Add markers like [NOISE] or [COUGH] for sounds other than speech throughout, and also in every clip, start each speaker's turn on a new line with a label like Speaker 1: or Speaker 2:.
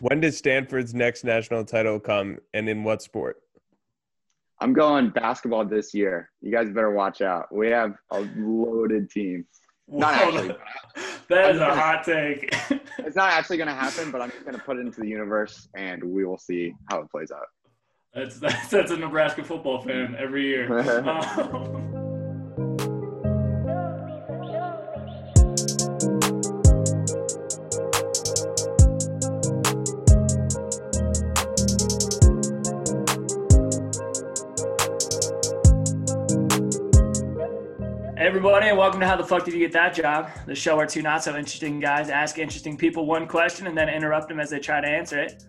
Speaker 1: When does Stanford's next national title come, and in what sport?
Speaker 2: I'm going basketball this year. You guys better watch out. We have a loaded team. Not actually. [LAUGHS]
Speaker 3: that is a hot take. [LAUGHS]
Speaker 2: it's not actually going to happen, but I'm just going to put it into the universe, and we will see how it plays out.
Speaker 3: That's that's, [LAUGHS] that's a Nebraska football fan every year. Um, everybody, and welcome to How the Fuck Did You Get That Job? The show where two not so interesting guys ask interesting people one question and then interrupt them as they try to answer it.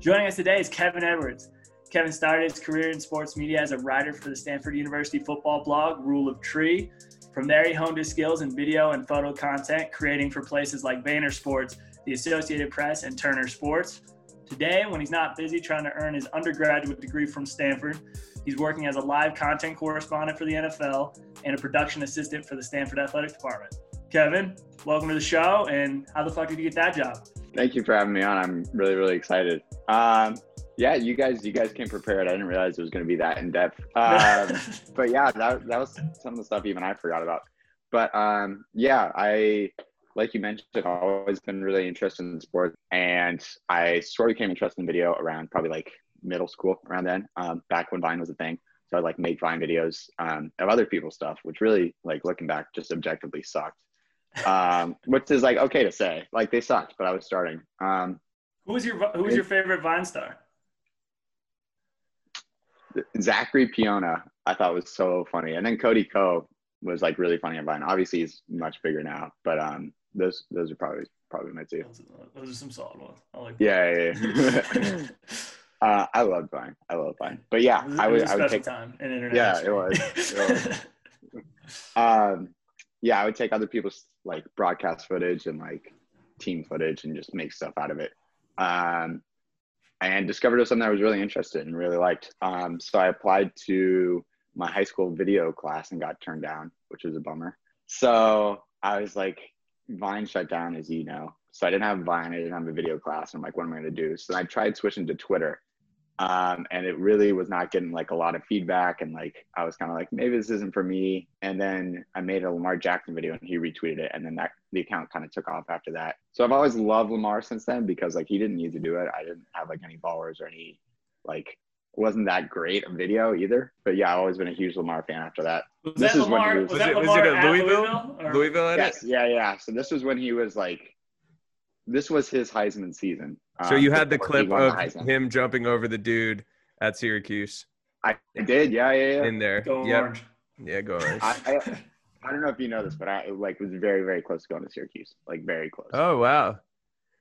Speaker 3: Joining us today is Kevin Edwards. Kevin started his career in sports media as a writer for the Stanford University football blog, Rule of Tree. From there, he honed his skills in video and photo content, creating for places like Vayner Sports, the Associated Press, and Turner Sports. Today, when he's not busy trying to earn his undergraduate degree from Stanford, He's working as a live content correspondent for the NFL and a production assistant for the Stanford Athletics Department. Kevin, welcome to the show. And how the fuck did you get that job?
Speaker 2: Thank you for having me on. I'm really, really excited. Um, yeah, you guys, you guys came prepared. I didn't realize it was going to be that in depth. [LAUGHS] Um, but yeah, that that was some of the stuff even I forgot about. But um, yeah, I like you mentioned, I've always been really interested in sports, and I sort of became interested in video around probably like middle school around then, um, back when Vine was a thing. So I'd like make Vine videos um, of other people's stuff, which really, like looking back, just objectively sucked. Um, [LAUGHS] which is like okay to say, like they sucked, but I was starting. Um,
Speaker 3: who was your Who was your favorite Vine star?
Speaker 2: Zachary Piona, I thought was so funny, and then Cody Ko was like really funny on Vine. Obviously, he's much bigger now, but um, those those are probably probably my two.
Speaker 3: Those are some solid ones. I like.
Speaker 2: Yeah, yeah. yeah. [LAUGHS] [LAUGHS] Uh, I love Vine. I love Vine. But yeah, I would. I would take
Speaker 3: time in internet.
Speaker 2: Yeah, it was. It was. [LAUGHS] um, yeah, I would take other people's like broadcast footage and like team footage and just make stuff out of it. Um, and discovered it was something I was really interested in, and really liked. Um, so I applied to my high school video class and got turned down, which was a bummer. So I was like, Vine shut down, as you know. So I didn't have Vine, I didn't have a video class. I'm like, what am I going to do? So I tried switching to Twitter um, and it really was not getting like a lot of feedback and like i was kind of like maybe this isn't for me. And then i made a lamar jackson video and he retweeted it and then that the account kind of took off after that. So i've always loved lamar since then because like he didn't need to do it. I didn't have like any followers or any like wasn't that great a video either. But yeah i've always been a huge lamar fan after that.
Speaker 3: Was this that is lamar, when he was, was, was, it, was it a louisville
Speaker 1: louisville, louisville
Speaker 2: yes yeah yeah. So this was when he was like this was his heisman season
Speaker 1: so you had the clip of him jumping over the dude at Syracuse.
Speaker 2: I did, yeah, yeah, yeah.
Speaker 1: In there,
Speaker 3: go yep. orange.
Speaker 1: Yeah, go orange.
Speaker 2: I, I, I, don't know if you know this, but I like was very, very close to going to Syracuse, like very close.
Speaker 1: Oh wow!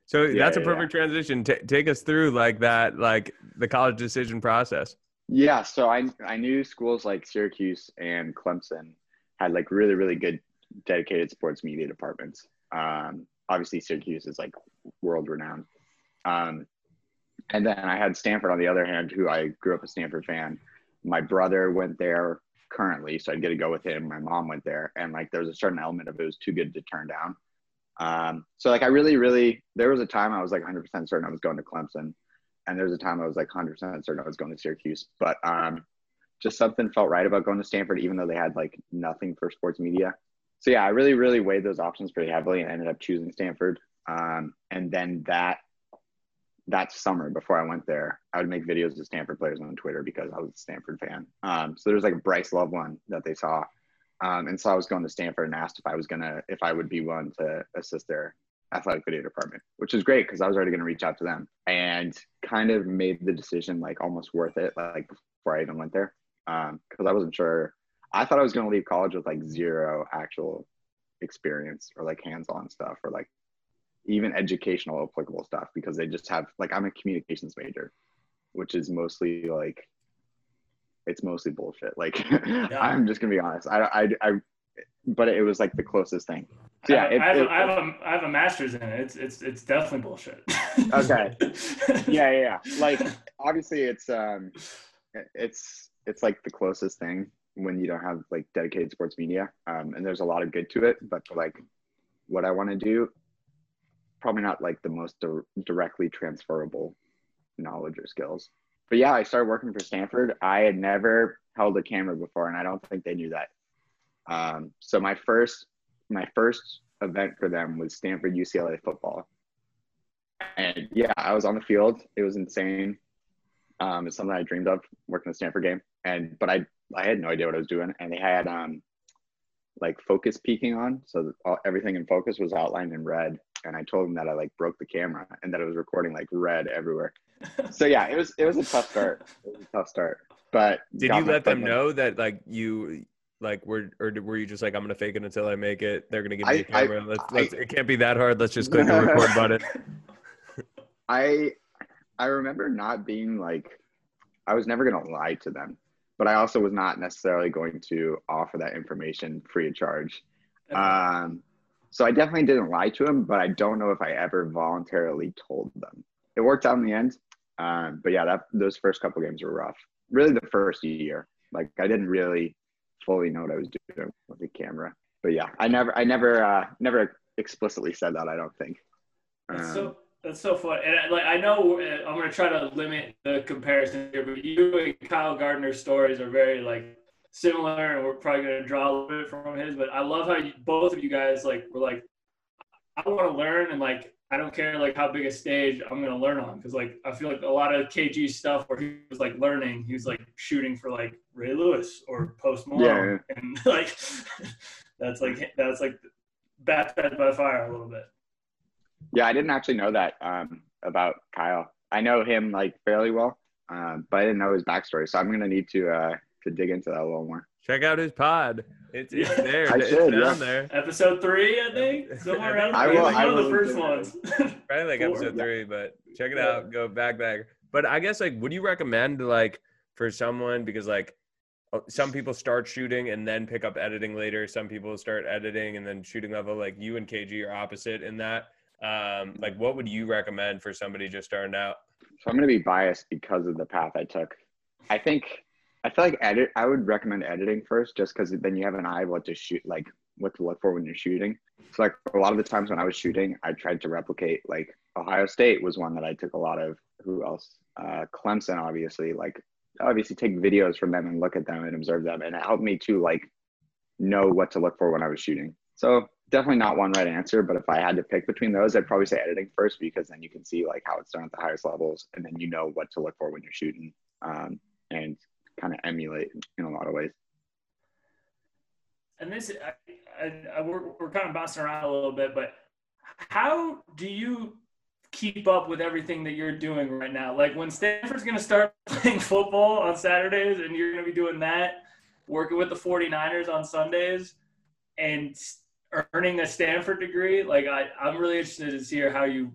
Speaker 1: So yeah, that's a perfect yeah. transition. T- take us through like that, like the college decision process.
Speaker 2: Yeah, so I I knew schools like Syracuse and Clemson had like really, really good dedicated sports media departments. Um, obviously, Syracuse is like world renowned um, and then I had Stanford on the other hand, who I grew up a Stanford fan. My brother went there currently, so I'd get to go with him. My mom went there, and like there was a certain element of it was too good to turn down. Um, so like I really, really, there was a time I was like 100% certain I was going to Clemson, and there was a time I was like 100% certain I was going to Syracuse. But um, just something felt right about going to Stanford, even though they had like nothing for sports media. So yeah, I really, really weighed those options pretty heavily and ended up choosing Stanford. Um, and then that that summer before I went there, I would make videos of Stanford players on Twitter because I was a Stanford fan. Um, so there was like a Bryce Love one that they saw. Um, and so I was going to Stanford and asked if I was gonna if I would be willing to assist their athletic video department, which is great because I was already gonna reach out to them and kind of made the decision like almost worth it like before I even went there because um, I wasn't sure. I thought I was gonna leave college with like zero actual experience or like hands-on stuff or like even educational applicable stuff because they just have like I'm a communications major, which is mostly like it's mostly bullshit. Like [LAUGHS] yeah. I'm just gonna be honest. I, I I but it was like the closest thing.
Speaker 3: So, yeah, I, it, I, have, it, I, have a, I have a master's in it. It's it's it's definitely bullshit.
Speaker 2: okay. [LAUGHS] Yeah, yeah, yeah. Like obviously it's um it's it's like the closest thing when you don't have like dedicated sports media. Um and there's a lot of good to it, but like what I want to do, probably not like the most di- directly transferable knowledge or skills. But yeah, I started working for Stanford. I had never held a camera before, and I don't think they knew that. Um, so my first my first event for them was Stanford UCLA football, and yeah, I was on the field. It was insane. Um, it's something I dreamed of working the Stanford game, and but I I had no idea what I was doing, and they had um like focus peaking on, so all, everything in focus was outlined in red, and I told them that I like broke the camera and that it was recording like red everywhere. [LAUGHS] so yeah, it was it was a tough start. It was a tough start. But
Speaker 1: did you let them know that like you like were or were you just like I'm gonna fake it until I make it? They're gonna give me I, a camera. I, let's, let's, it can't be that hard. Let's just click the [LAUGHS] record button.
Speaker 2: I I remember not being like I was never gonna lie to them, but I also was not necessarily going to offer that information free of charge. Um, so I definitely didn't lie to them, but I don't know if I ever voluntarily told them. It worked out in the end, um, but yeah, that those first couple games were rough. Really, the first year, like I didn't really fully know what I was doing with the camera. But yeah, I never, I never, uh, never explicitly said that. I don't think.
Speaker 3: Um, so that's so fun, and like I know uh, I'm gonna try to limit the comparison here, but you and Kyle Gardner's stories are very like similar, and we're probably gonna draw a little bit from his. But I love how you, both of you guys like were like, I want to learn, and like I don't care like how big a stage I'm gonna learn on, because like I feel like a lot of KG stuff where he was like learning, he was like shooting for like Ray Lewis or Post Malone, yeah. and [LAUGHS] like [LAUGHS] that's like that's like baptized by fire a little bit.
Speaker 2: Yeah, I didn't actually know that um, about Kyle. I know him like fairly well, um, but I didn't know his backstory. So I'm gonna need to uh, to dig into that a little more.
Speaker 1: Check out his pod. It's, it's there. [LAUGHS] I it's should, down yeah. there.
Speaker 3: Episode three, I think. Somewhere around I will, like I one of the first ones. [LAUGHS]
Speaker 1: Probably like Four. episode three, but check it out. Go back back. But I guess like, would you recommend like for someone because like oh, some people start shooting and then pick up editing later. Some people start editing and then shooting level. Like you and KG are opposite in that um, like what would you recommend for somebody just starting out?
Speaker 2: So i'm going to be biased because of the path i took. I think i feel like edit i would recommend editing first just because then you have an eye what to shoot like what to look for when you're shooting. So like a lot of the times when i was shooting i tried to replicate like ohio state was one that i took a lot of. Who else? Uh, clemson obviously like obviously take videos from them and look at them and observe them and it helped me to like know what to look for when i was shooting. So definitely not one right answer, but if I had to pick between those, I'd probably say editing first because then you can see like how it's done at the highest levels, and then you know what to look for when you're shooting, um, and kind of emulate in a lot of ways.
Speaker 3: And this, I, I, I, we're, we're kind of bouncing around a little bit, but how do you keep up with everything that you're doing right now? Like when Stanford's going to start [LAUGHS] playing football on Saturdays and you're going to be doing that, working with the 49ers on Sundays, and earning a Stanford degree, like I, I'm really interested to see how you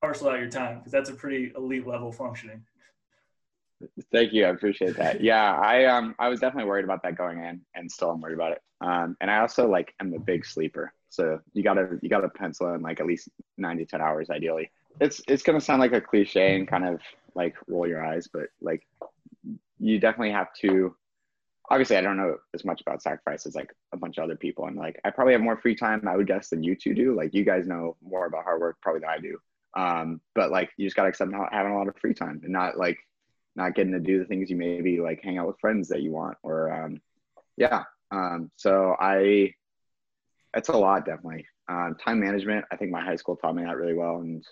Speaker 3: parcel out your time because that's a pretty elite level functioning.
Speaker 2: Thank you. I appreciate that. [LAUGHS] Yeah, I um I was definitely worried about that going in and still I'm worried about it. Um and I also like am a big sleeper. So you gotta you gotta pencil in like at least nine to ten hours ideally. It's it's gonna sound like a cliche and kind of like roll your eyes, but like you definitely have to obviously I don't know as much about sacrifice as like a bunch of other people. And like I probably have more free time, I would guess, than you two do. Like you guys know more about hard work probably than I do. Um, but like you just gotta accept not having a lot of free time and not like not getting to do the things you maybe like hang out with friends that you want or um yeah. Um so I it's a lot definitely. Um, time management, I think my high school taught me that really well and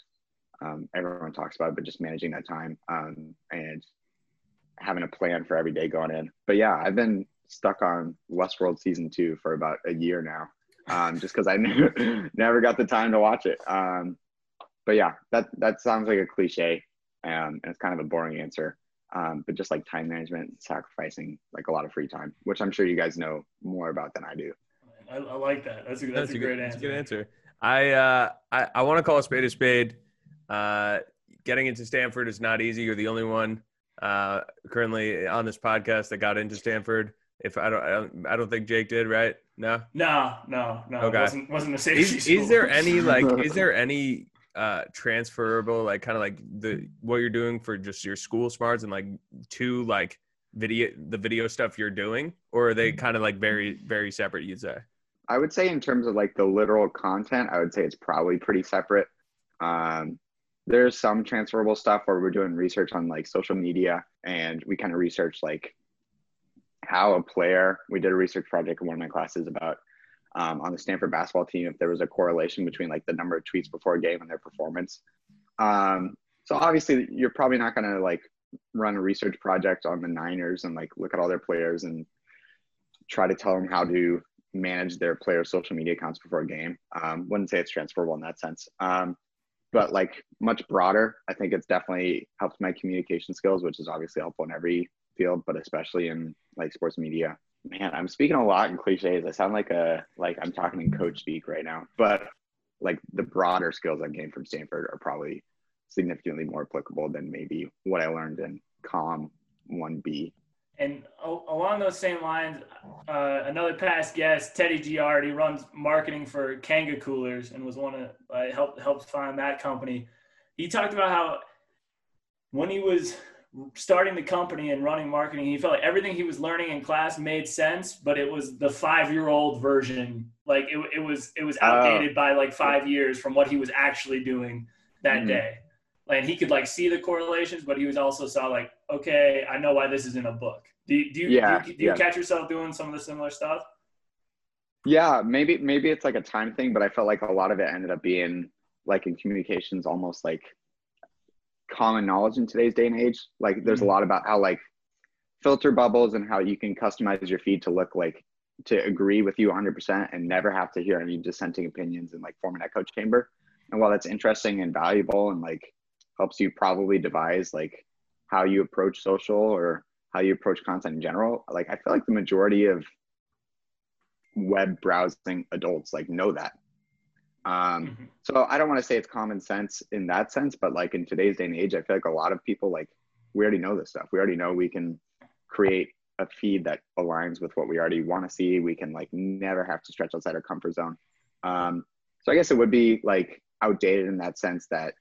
Speaker 2: um, everyone talks about it, but just managing that time um, and having a plan for every day going in. But yeah, I've been stuck on Westworld season two for about a year now, um, just because I [LAUGHS] never, never got the time to watch it. Um, but yeah, that that sounds like a cliche, um, and it's kind of a boring answer. Um, but just like time management, sacrificing like a lot of free time, which I'm sure you guys know more about than I do.
Speaker 3: I, I like that. That's a, that's, that's a, a, great
Speaker 1: good,
Speaker 3: answer.
Speaker 1: That's a good answer. I uh, I, I want to call a spade a spade. Uh, getting into Stanford is not easy. You're the only one uh, currently on this podcast that got into Stanford. If I don't, I don't, I don't think Jake did, right? No,
Speaker 3: no, no, no. Okay. wasn't wasn't a safety
Speaker 1: is, is there any like? is there [LAUGHS] any uh transferable like kind of like the what you're doing for just your school smarts and like to like video the video stuff you're doing or are they kind of like very very separate you'd say
Speaker 2: i would say in terms of like the literal content i would say it's probably pretty separate Um, there's some transferable stuff where we're doing research on like social media and we kind of research like how a player we did a research project in one of my classes about um, on the stanford basketball team if there was a correlation between like the number of tweets before a game and their performance. Um, so obviously you're probably not going to like run a research project on the niners and like look at all their players and try to tell them how to manage their player social media accounts before a game. Um, wouldn't say it's transferable in that sense. Um, but like much broader. I think it's definitely helped my communication skills, which is obviously helpful in every field, but especially in like sports media. Man, I'm speaking a lot in cliches. I sound like a like I'm talking in coach speak right now, but like the broader skills I gained from Stanford are probably significantly more applicable than maybe what I learned in Com 1B
Speaker 3: and along those same lines, uh, another past guest, Teddy Giard, he runs marketing for Kanga Coolers and was one of uh, helped helped find that company. He talked about how when he was starting the company and running marketing, he felt like everything he was learning in class made sense, but it was the five year old version. Like it, it was it was outdated by like five years from what he was actually doing that mm-hmm. day and he could like see the correlations, but he was also saw like, okay, I know why this is in a book. Do you, do you, yeah, do you, do you yeah. catch yourself doing some of the similar stuff?
Speaker 2: Yeah, maybe maybe it's like a time thing, but I felt like a lot of it ended up being like in communications, almost like common knowledge in today's day and age. Like there's mm-hmm. a lot about how like filter bubbles and how you can customize your feed to look like to agree with you 100% and never have to hear any dissenting opinions and like form an echo chamber. And while that's interesting and valuable and like helps you probably devise like how you approach social or how you approach content in general. Like i feel like the majority of web browsing adults like know that. Um, mm-hmm. so i don't want to say it's common sense in that sense but like in today's day and age i feel like a lot of people like we already know this stuff. We already know we can create a feed that aligns with what we already want to see. We can like never have to stretch outside our comfort zone. Um, so i guess it would be like outdated in that sense that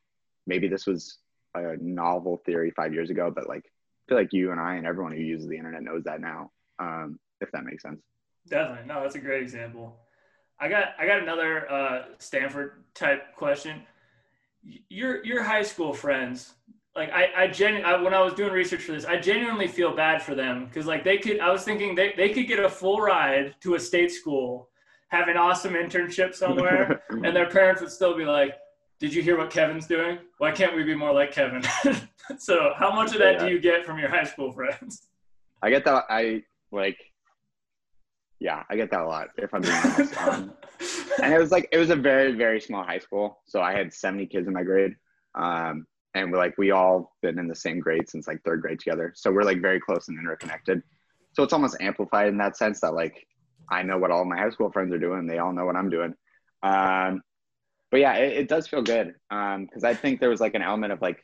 Speaker 2: maybe this was a novel theory five years ago, but like I feel like you and I and everyone who uses the internet knows that now. Um, if that makes sense.
Speaker 3: Definitely. No, that's a great example. I got I got another uh, Stanford type question. Your your high school friends, like I I, genu- I when I was doing research for this, I genuinely feel bad for them because like they could I was thinking they, they could get a full ride to a state school, have an awesome internship somewhere, [LAUGHS] and their parents would still be like, did you hear what Kevin's doing? Why can't we be more like Kevin? [LAUGHS] so how much of that yeah. do you get from your high school friends? [LAUGHS]
Speaker 2: I get that. I like, yeah, I get that a lot. If I'm being honest, [LAUGHS] um, and it was like it was a very very small high school, so I had 70 kids in my grade, um, and we're like we all been in the same grade since like third grade together, so we're like very close and interconnected. So it's almost amplified in that sense that like I know what all my high school friends are doing, they all know what I'm doing. Um, but yeah, it, it does feel good because um, I think there was like an element of like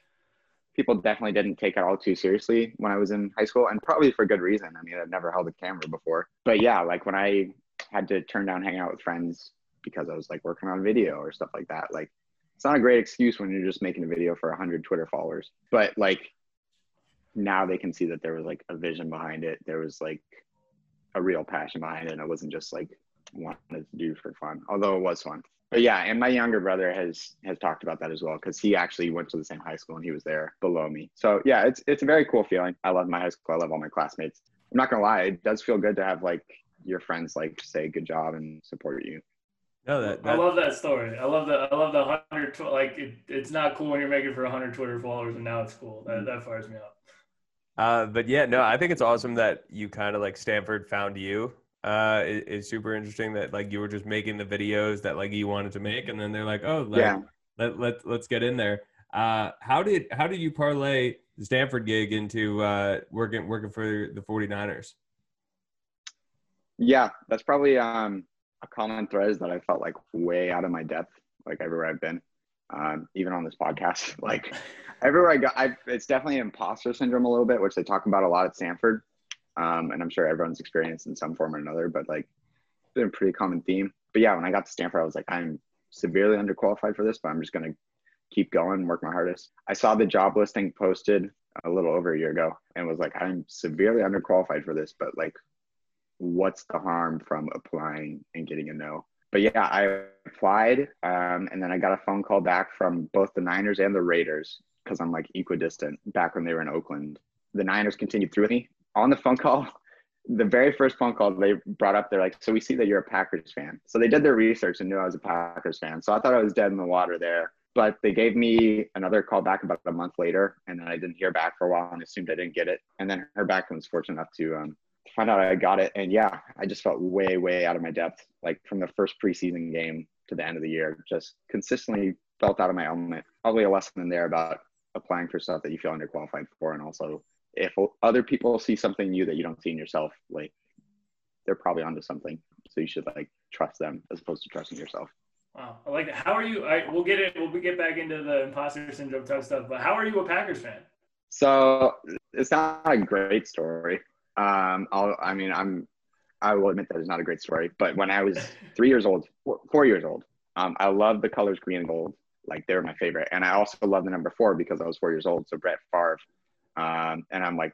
Speaker 2: people definitely didn't take it all too seriously when I was in high school, and probably for good reason. I mean, I've never held a camera before, but yeah, like when I had to turn down hanging out with friends because I was like working on video or stuff like that, like it's not a great excuse when you're just making a video for 100 Twitter followers, but like now they can see that there was like a vision behind it. There was like a real passion behind it. And it wasn't just like wanted to do for fun, although it was fun but yeah, and my younger brother has has talked about that as well because he actually went to the same high school and he was there below me. So yeah, it's it's a very cool feeling. I love my high school. I love all my classmates. I'm not gonna lie, it does feel good to have like your friends like say good job and support you.
Speaker 3: No, that, that, I love that story. I love the I love the hundred like it, it's not cool when you're making for hundred Twitter followers and now it's cool. That that fires me up.
Speaker 1: Uh, but yeah, no, I think it's awesome that you kind of like Stanford found you uh, is, is, super interesting that like you were just making the videos that like you wanted to make, and then they're like, oh, like, yeah, let let let's get in there. Uh, how did how did you parlay the Stanford gig into uh, working working for the 49ers?
Speaker 2: Yeah, that's probably um, a common thread is that I felt like way out of my depth, like everywhere I've been, um, even on this podcast. [LAUGHS] Like everywhere I go, I've, it's definitely imposter syndrome a little bit, which they talk about a lot at Stanford um, and I'm sure everyone's experienced in some form or another, but like it's been a pretty common theme. But yeah, when I got to Stanford, I was like, I'm severely underqualified for this, but I'm just gonna keep going, work my hardest. I saw the job listing posted a little over a year ago and was like, I'm severely underqualified for this, but like, what's the harm from applying and getting a no? but yeah, I applied, um, and then I got a phone call back from both the Niners and the Raiders because I'm like equidistant back when they were in Oakland. The Niners continued through me on the phone call. [LAUGHS] The very first phone call they brought up, they're like, "So we see that you're a Packers fan." So they did their research and knew I was a Packers fan. So I thought I was dead in the water there. But they gave me another call back about a month later, and then I didn't hear back for a while and assumed I didn't get it. And then her back was fortunate enough to um, find out I got it. And yeah, I just felt way, way out of my depth. Like from the first preseason game to the end of the year, just consistently felt out of my element. Probably a lesson in there about applying for stuff that you feel underqualified for, and also if other people see something new that you don't see in yourself, like they're probably onto something. So you should like trust them as opposed to trusting yourself.
Speaker 3: Wow, I like that. How are you? I, we'll get it. We'll get back into the imposter syndrome type stuff. But how are you a Packers fan?
Speaker 2: So it's not a great story. Um, I'll, I mean, I'm, I will admit that it's not a great story. But when I was [LAUGHS] three years old, four, four years old, um, I love the colors green and gold. Like they were my favorite, and I also love the number four because I was four years old. So Brett Favre, um, and I'm like,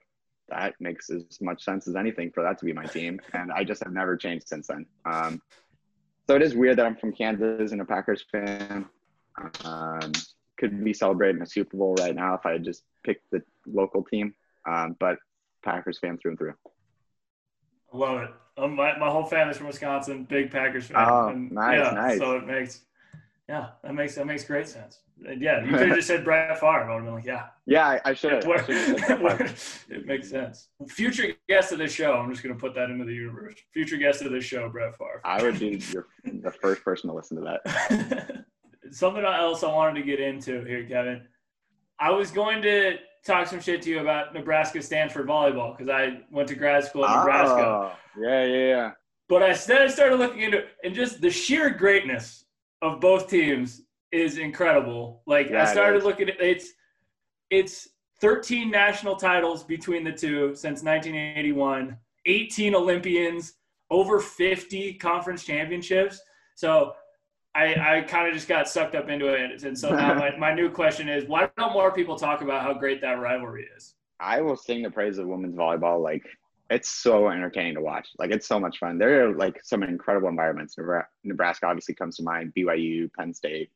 Speaker 2: that makes as much sense as anything for that to be my team. And I just have never changed since then. Um, so it is weird that I'm from Kansas and a Packers fan. Um, could be celebrating a Super Bowl right now if I had just picked the local team. Um, but Packers fan through and through.
Speaker 3: I love it. Um, my, my whole family's from Wisconsin, big Packers fan.
Speaker 2: Oh, and, nice,
Speaker 3: yeah,
Speaker 2: nice.
Speaker 3: So it makes, yeah, that makes that makes great sense. Yeah, you could have [LAUGHS] just said Brett Favre. I would have been like, yeah.
Speaker 2: Yeah, I, I should have. [LAUGHS]
Speaker 3: it makes sense. Future guest of this show. I'm just going to put that into the universe. Future guest of this show, Brett Favre.
Speaker 2: I would be your, the first person to listen to that. [LAUGHS]
Speaker 3: Something else I wanted to get into here, Kevin. I was going to talk some shit to you about Nebraska Stanford volleyball because I went to grad school in Nebraska.
Speaker 2: Oh, yeah, yeah, yeah.
Speaker 3: But I started looking into it, and just the sheer greatness of both teams is incredible. Like
Speaker 2: Yeah,
Speaker 3: I started looking at it's it's 13 national titles between the two since 1981, 18 Olympians, over 50 conference championships. So I, I kind of just got sucked up into it. And so now my, [LAUGHS] my new question is why don't more people talk about how great that rivalry is?
Speaker 2: I will sing the praise of women's volleyball. Like it's so entertaining to watch. Like it's so much fun. There are like some incredible environments. Nebraska obviously comes to mind. BYU, Penn State,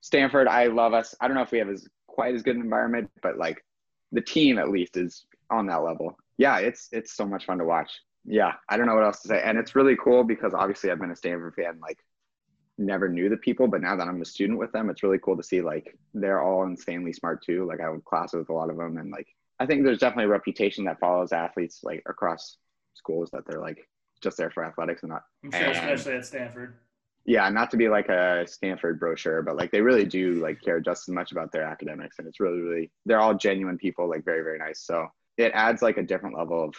Speaker 2: Stanford. I love us. I don't know if we have as quite as good an environment, but like the team at least is on that level. Yeah, it's it's so much fun to watch. Yeah, I don't know what else to say. And it's really cool because obviously I've been a Stanford fan. Like never knew the people, but now that I'm a student with them, it's really cool to see like they're all insanely smart too. Like I would class with a lot of them, and like I think there's definitely a reputation that follows athletes like across schools that they're like just there for athletics and not
Speaker 3: I'm sure,
Speaker 2: And-
Speaker 3: especially at Stanford.
Speaker 2: yeah, not to be like a Stanford brochure, but like they really do like care just as much about their academics, and it's really, really they're all genuine people, like very, very nice. So it adds like a different level of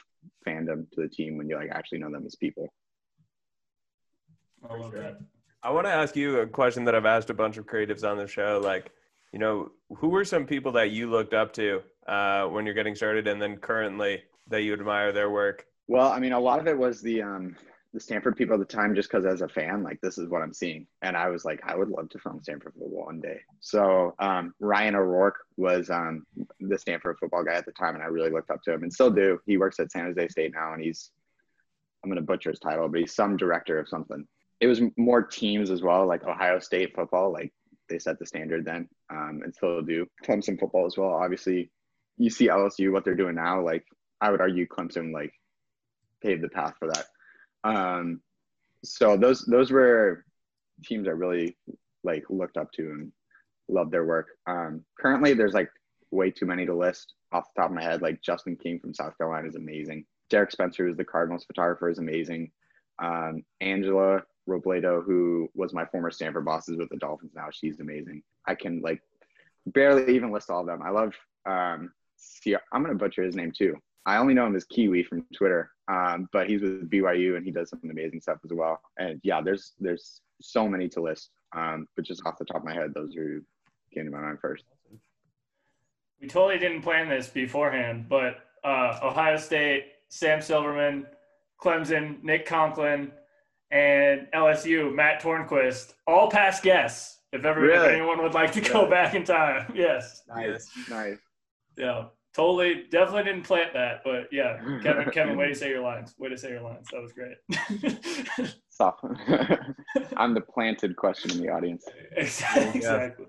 Speaker 2: fandom to the team when you like actually know them as people.
Speaker 3: I love that.
Speaker 1: I want to ask you a question that I've asked a bunch of creatives on the show. Like, you know, who were some people that you looked up to uh, when you're getting started, and then currently that you admire their work?
Speaker 2: Well, I mean, a lot of it was the um the Stanford people at the time, just because as a fan, like this is what I'm seeing, and I was like, I would love to film Stanford football one day. So um, Ryan O'Rourke was um, the Stanford football guy at the time, and I really looked up to him, and still do. He works at San Jose State now, and he's I'm gonna butcher his title, but he's some director of something. It was more teams as well, like Ohio State football, like they set the standard then, um, and still do. Clemson football as well. Obviously, you see LSU what they're doing now. Like I would argue Clemson like paved the path for that. Um, so those those were teams I really like looked up to and loved their work. Um, currently, there's like way too many to list off the top of my head. Like Justin King from South Carolina is amazing. Derek Spencer, who's the Cardinals photographer, is amazing. Um, Angela Robledo, who was my former Stanford bosses with the Dolphins now, she's amazing. I can like barely even list all of them. I love um, see, I'm gonna butcher his name too. I only know him as Kiwi from Twitter, um, but he's with BYU and he does some amazing stuff as well. And yeah, there's there's so many to list, um, but just off the top of my head, those are who came to my mind first.
Speaker 3: We totally didn't plan this beforehand, but uh, Ohio State, Sam Silverman, Clemson, Nick Conklin, and LSU, Matt Tornquist, all past guests. If ever if anyone would like to go back in time, [LAUGHS] yes,
Speaker 2: Nice, nice.
Speaker 3: yeah. Totally, definitely didn't plant that, but yeah, [LAUGHS] Kevin, Kevin, way to say your lines. Way to say your lines. That was great. [LAUGHS]
Speaker 2: So, I'm the planted question in the audience.
Speaker 3: exactly. Exactly.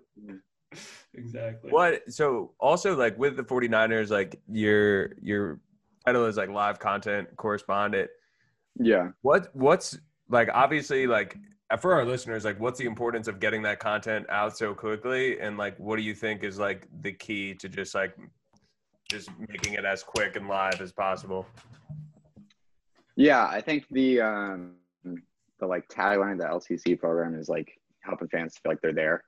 Speaker 3: Exactly.
Speaker 1: What so also like with the 49ers, like your your title is like live content correspondent.
Speaker 2: Yeah.
Speaker 1: What what's like obviously like for our listeners, like what's the importance of getting that content out so quickly? And like what do you think is like the key to just like just making it as quick and live as possible?
Speaker 2: Yeah, I think the um the like tagline of the LCC program is like helping fans feel like they're there.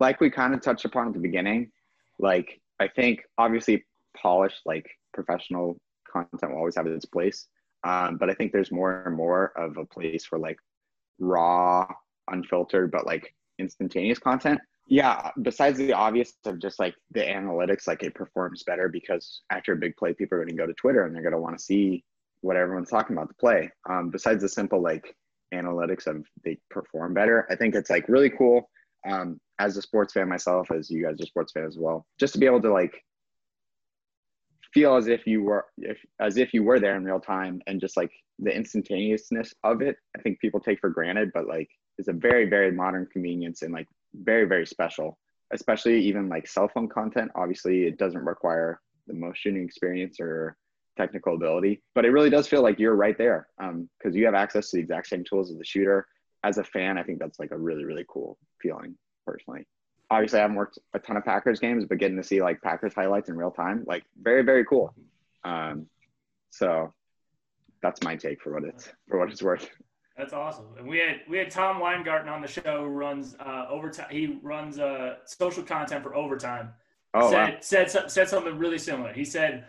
Speaker 2: Like we kind of touched upon at the beginning, like I think obviously polished like professional content will always have its place. Um, but I think there's more and more of a place for like raw, unfiltered, but like instantaneous content. Yeah, besides the obvious of just like the analytics, like it performs better because after a big play, people are going to go to Twitter and they're going to want to see what everyone's talking about the play. Um, besides the simple like analytics of they perform better, I think it's like really cool. Um, as a sports fan myself, as you guys are sports fans as well, just to be able to like feel as if you were if as if you were there in real time and just like the instantaneousness of it i think people take for granted but like it's a very very modern convenience and like very very special especially even like cell phone content. Obviously it doesn't require the most shooting experience or technical ability but it really does feel like you're right there because um, you have access to the exact same tools as the shooter. As a fan i think that's like a really really cool feeling personally obviously I haven't worked a ton of Packers games, but getting to see like Packers highlights in real time, like very, very cool. Um, so that's my take for what it's for what it's worth.
Speaker 3: That's awesome. And we had we had Tom Weingarten on the show who runs uh, overtime. He runs uh, social content for overtime.
Speaker 2: Oh,
Speaker 3: said,
Speaker 2: wow.
Speaker 3: said said something really similar. He said,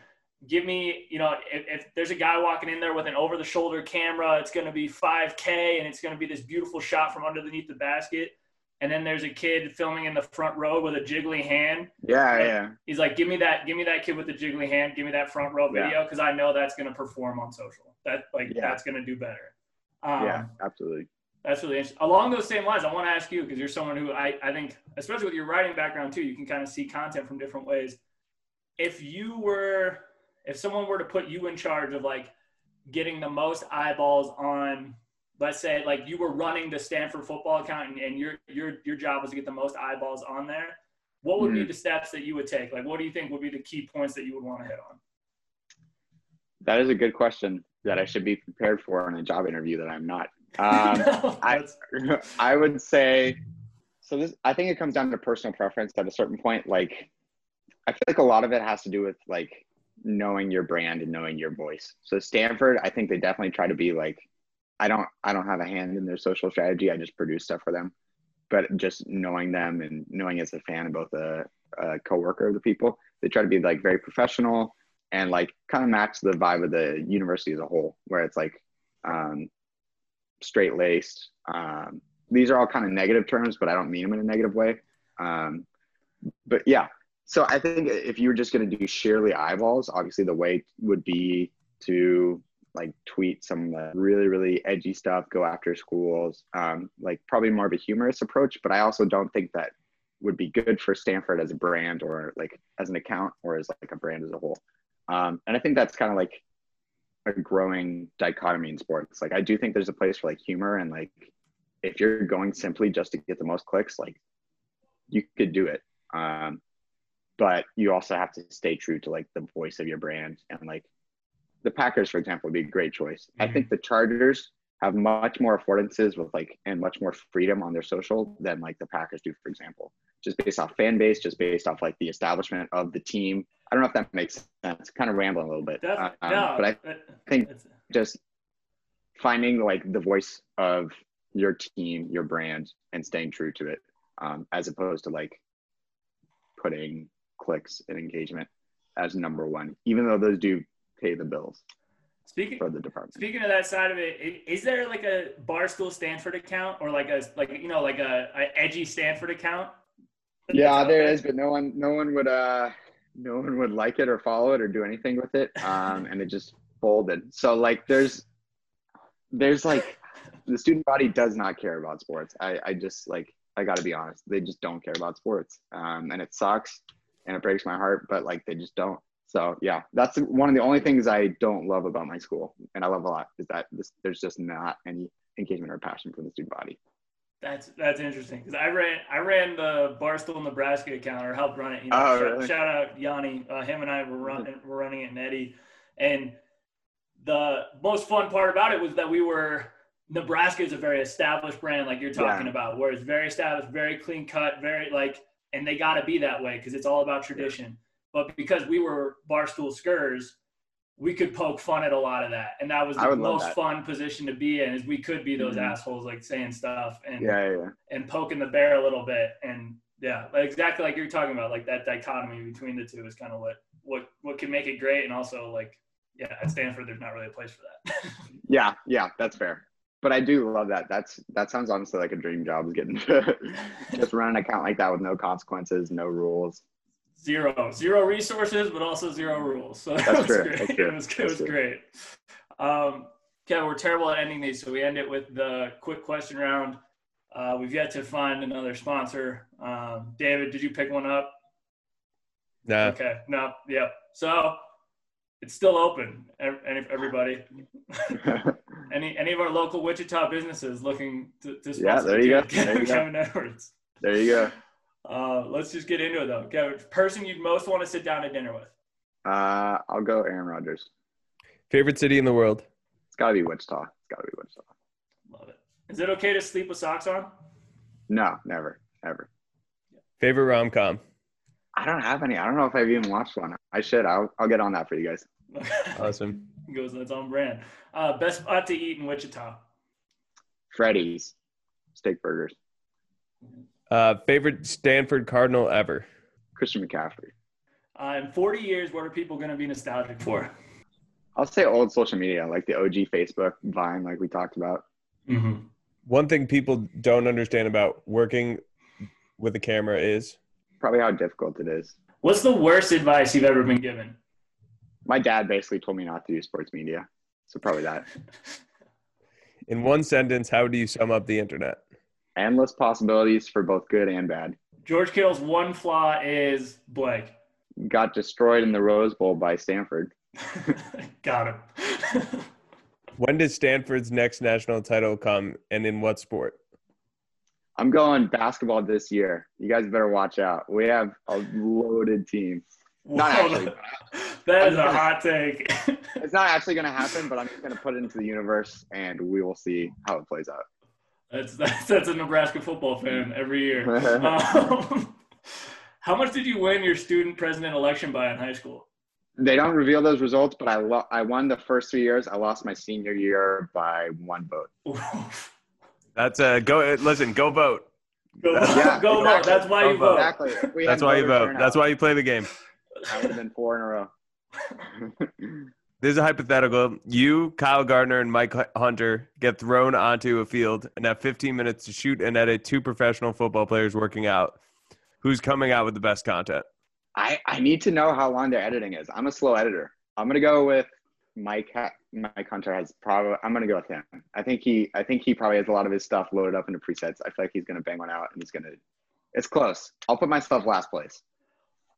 Speaker 3: "Give me, you know, if, if there's a guy walking in there with an over the shoulder camera, it's going to be 5K and it's going to be this beautiful shot from underneath the basket." And then there's a kid filming in the front row with a jiggly hand.
Speaker 2: Yeah, yeah.
Speaker 3: He's like, give me that, give me that kid with the jiggly hand, give me that front row video because yeah. I know that's gonna perform on social. That like yeah. that's gonna do better.
Speaker 2: Um, yeah, absolutely.
Speaker 3: That's really interesting. Along those same lines, I want to ask you because you're someone who I, I think, especially with your writing background too, you can kind of see content from different ways. If you were, if someone were to put you in charge of like getting the most eyeballs on let's say like you were running the Stanford football account and, and your your your job was to get the most eyeballs on there, what would mm-hmm. be the steps that you would take? Like what do you think would be the key points that you would want to hit on?
Speaker 2: That is a good question that I should be prepared for in a job interview that I'm not. Um, [LAUGHS] no, I, [LAUGHS] I would say so this I think it comes down to personal preference at a certain point. Like I feel like a lot of it has to do with like knowing your brand and knowing your voice. So Stanford, I think they definitely try to be like I don't I don't have a hand in their social strategy. I just produce stuff for them. But just knowing them and knowing as a fan and both a, a coworker of the people, they try to be like very professional and like kind of match the vibe of the university as a whole, where it's like um, straight laced. Um, these are all kind of negative terms, but I don't mean them in a negative way. Um, but yeah, so I think if you were just going to do sheerly eyeballs, obviously the way would be to like tweet some uh, really really edgy stuff go after schools um, like probably more of a humorous approach but i also don't think that would be good for stanford as a brand or like as an account or as like a brand as a whole. Um, and i think that's kind of like a growing dichotomy in sports. Like i do think there's a place for like humor and like if you're going simply just to get the most clicks like you could do it. Um, but you also have to stay true to like the voice of your brand and like the Packers, for example, would be a great choice. Mm-hmm. I think the Chargers have much more affordances with like and much more freedom on their social than like the Packers do, for example. Just based off fan base, just based off like the establishment of the team. I don't know if that makes sense. Kind of rambling a little bit, um, no, but I think just finding like the voice of your team, your brand, and staying true to it, um, as opposed to like putting clicks and engagement as number one, even though those do pay the bills.
Speaker 3: Speaking
Speaker 2: for the department.
Speaker 3: Speaking of that side of it, is there like a Barstool Stanford account or like a like you know like a, a edgy Stanford account?
Speaker 2: Yeah, there is, but no one no one would uh no one would like it or follow it or do anything with it. Um, and it just folded. So like there's there's like the student body does not care about sports. I I just like I got to be honest, they just don't care about sports. Um, and it sucks and it breaks my heart, but like they just don't. So yeah, that's one of the only things I don't love about my school, and I love a lot is that this, there's just not any engagement or passion from the student body.
Speaker 3: That's that's interesting because I ran I ran the Barstool Nebraska account or helped run it. You know,
Speaker 2: Oh,
Speaker 3: shout,
Speaker 2: really?
Speaker 3: shout out Yanni. Uh, him and I were running were running it in Eddie, and the most fun part about it was that we were Nebraska is a very established brand, like you're talking
Speaker 2: Yeah.
Speaker 3: about, where it's very established, very clean cut, very like, and they got to be that way because it's all about tradition. But because we were Barstool Skurs, we could poke fun at a lot of that, and that was the most fun position to be in. Is we could be those
Speaker 2: Mhm.
Speaker 3: assholes like saying stuff and
Speaker 2: Yeah, yeah, yeah.
Speaker 3: and poking the bear a little bit and yeah like exactly like you're talking about like that dichotomy between the two is kind of what what what can make it great and also like yeah at stanford there's not really a place for that [LAUGHS]
Speaker 2: Yeah, yeah, that's fair. But I do love that. That's that sounds honestly like a dream job is getting to [LAUGHS] just run an account like that with no consequences, no rules.
Speaker 3: Zero zero resources but also zero rules so [LAUGHS] that
Speaker 2: That's
Speaker 3: was great
Speaker 2: that's true,
Speaker 3: it was, it was great um Kevin, we're terrible at ending these so we end it with the quick question round uh, we've yet to find another sponsor um, david did you pick one up
Speaker 1: Nah.
Speaker 3: Okay. No. Yep. So it's still open. ev- any- Everybody. [LAUGHS] any any of our local Wichita businesses looking to, to sponsor
Speaker 2: Yeah, there you go. There you go.
Speaker 3: Kevin Edwards.
Speaker 2: there you go.
Speaker 3: Uh, let's just get into it though. Kevin, person you'd most want to sit down to dinner with.
Speaker 2: Uh, I'll go Aaron Rodgers.
Speaker 1: Favorite city in the world?
Speaker 2: It's gotta be Wichita. It's gotta be Wichita.
Speaker 3: Love it. Is it okay to sleep with socks on?
Speaker 2: No, never, ever.
Speaker 1: Favorite rom com?
Speaker 2: I don't have any. I don't know if I've even watched one. I should. I'll, I'll get on that for you guys. [LAUGHS]
Speaker 1: Awesome.
Speaker 3: Goes that's on brand. Uh, best spot to eat in Wichita.
Speaker 2: Freddy's steak burgers.
Speaker 1: Uh, favorite Stanford Cardinal ever?
Speaker 2: Christian McCaffrey.
Speaker 3: Uh, in 40 years, what are people going to be nostalgic for?
Speaker 2: I'll say old social media, like the OG Facebook, Vine, like we talked about.
Speaker 3: Mm-hmm.
Speaker 1: One thing people don't understand about working with a camera is
Speaker 2: Probably how difficult it is.
Speaker 3: What's the worst advice you've ever been given?
Speaker 2: My dad basically told me not to do sports media, so probably that. [LAUGHS]
Speaker 1: in one sentence, how do you sum up the internet?
Speaker 2: Endless possibilities for both good and bad.
Speaker 3: George Kittle's one flaw is blank.
Speaker 2: Got destroyed in the Rose Bowl by Stanford. [LAUGHS]
Speaker 3: Got him. [LAUGHS]
Speaker 1: When does Stanford's next national title come and in what sport?
Speaker 2: I'm going basketball this year. You guys better watch out. We have a loaded team. Not actually. [LAUGHS]
Speaker 3: that is a
Speaker 2: I'm
Speaker 3: hot take.
Speaker 2: It's not actually going to happen, but I'm just going to put it into the universe, and we will see how it plays out.
Speaker 3: That's, [LAUGHS] that's that's a Nebraska football fan every year. [LAUGHS] Um, [LAUGHS] how much did you win your student president election by in high school?
Speaker 2: They don't reveal those results, but I lo- I won the first three years. I lost my senior year by one vote.
Speaker 1: That's a go. Listen, go vote.
Speaker 3: Go,
Speaker 2: Yeah,
Speaker 3: go vote. That's why
Speaker 1: Go
Speaker 3: you
Speaker 1: vote.
Speaker 3: vote.
Speaker 2: Exactly.
Speaker 1: That's why you vote.
Speaker 2: turnout,
Speaker 1: That's why you play the game.
Speaker 2: I would have been four in a row.
Speaker 1: This is a hypothetical. You, Kyle Gardner, and Mike Hunter get thrown onto a field and have 15 minutes to shoot and edit two professional football players working out. Who's coming out with the best content?
Speaker 2: I, I need to know how long their editing is. I'm a slow editor. I'm gonna go with Mike. Mike Hunter has probably. I'm gonna go with him. I think he. I think he probably has a lot of his stuff loaded up into presets. I feel like he's gonna bang one out, and he's gonna. It's close. I'll put myself last place.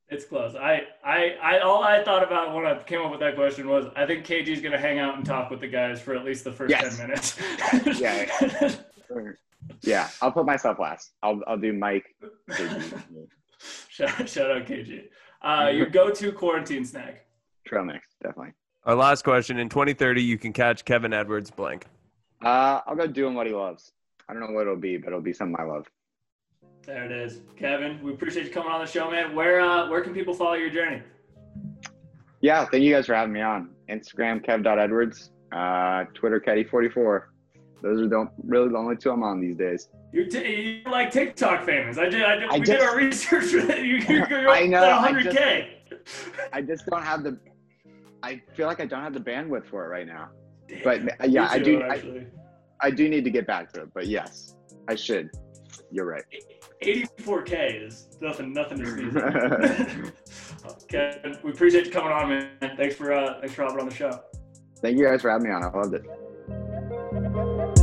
Speaker 3: It's close. I, I, I, all I thought about when I came up with that question was I think KG is going to hang out and talk with the guys for at least the first
Speaker 2: Yes.
Speaker 3: 10 minutes. [LAUGHS]
Speaker 2: Yeah, Yeah, I'll put myself last. I'll I'll do Mike. [LAUGHS]
Speaker 3: shout, shout out KG. Uh, your go to quarantine snack.
Speaker 2: Trail mix, definitely.
Speaker 1: Our last question. In 2030, you can catch Kevin Edwards blank.
Speaker 2: Uh, I'll go doing what he loves. I don't know what it'll be, but it'll be something I love.
Speaker 3: There it is. Kevin, we appreciate you coming on the show, man. Where, uh, where can people follow your journey?
Speaker 2: Yeah, thank you guys for having me on. Instagram kev.edwards, uh, Twitter Ketty44. Those are the, really the only two I'm on these days.
Speaker 3: You're, t- you're like TikTok famous. I did. I did
Speaker 2: I
Speaker 3: we did our research. for that. [LAUGHS] You, you're, [LAUGHS] you're
Speaker 2: I know, I
Speaker 3: at 100K.
Speaker 2: I just don't have the. I feel like I don't have the bandwidth for it right now.
Speaker 3: Damn.
Speaker 2: But yeah,
Speaker 3: Me
Speaker 2: I do. I, I do need to get back to it. But yes, I should. You're right.
Speaker 3: 84K is nothing, nothing to see. okay, [LAUGHS] [LAUGHS] uh, we appreciate you coming on, man. Thanks for uh, thanks for hopping on the show.
Speaker 2: Thank you guys for having me on. I loved it.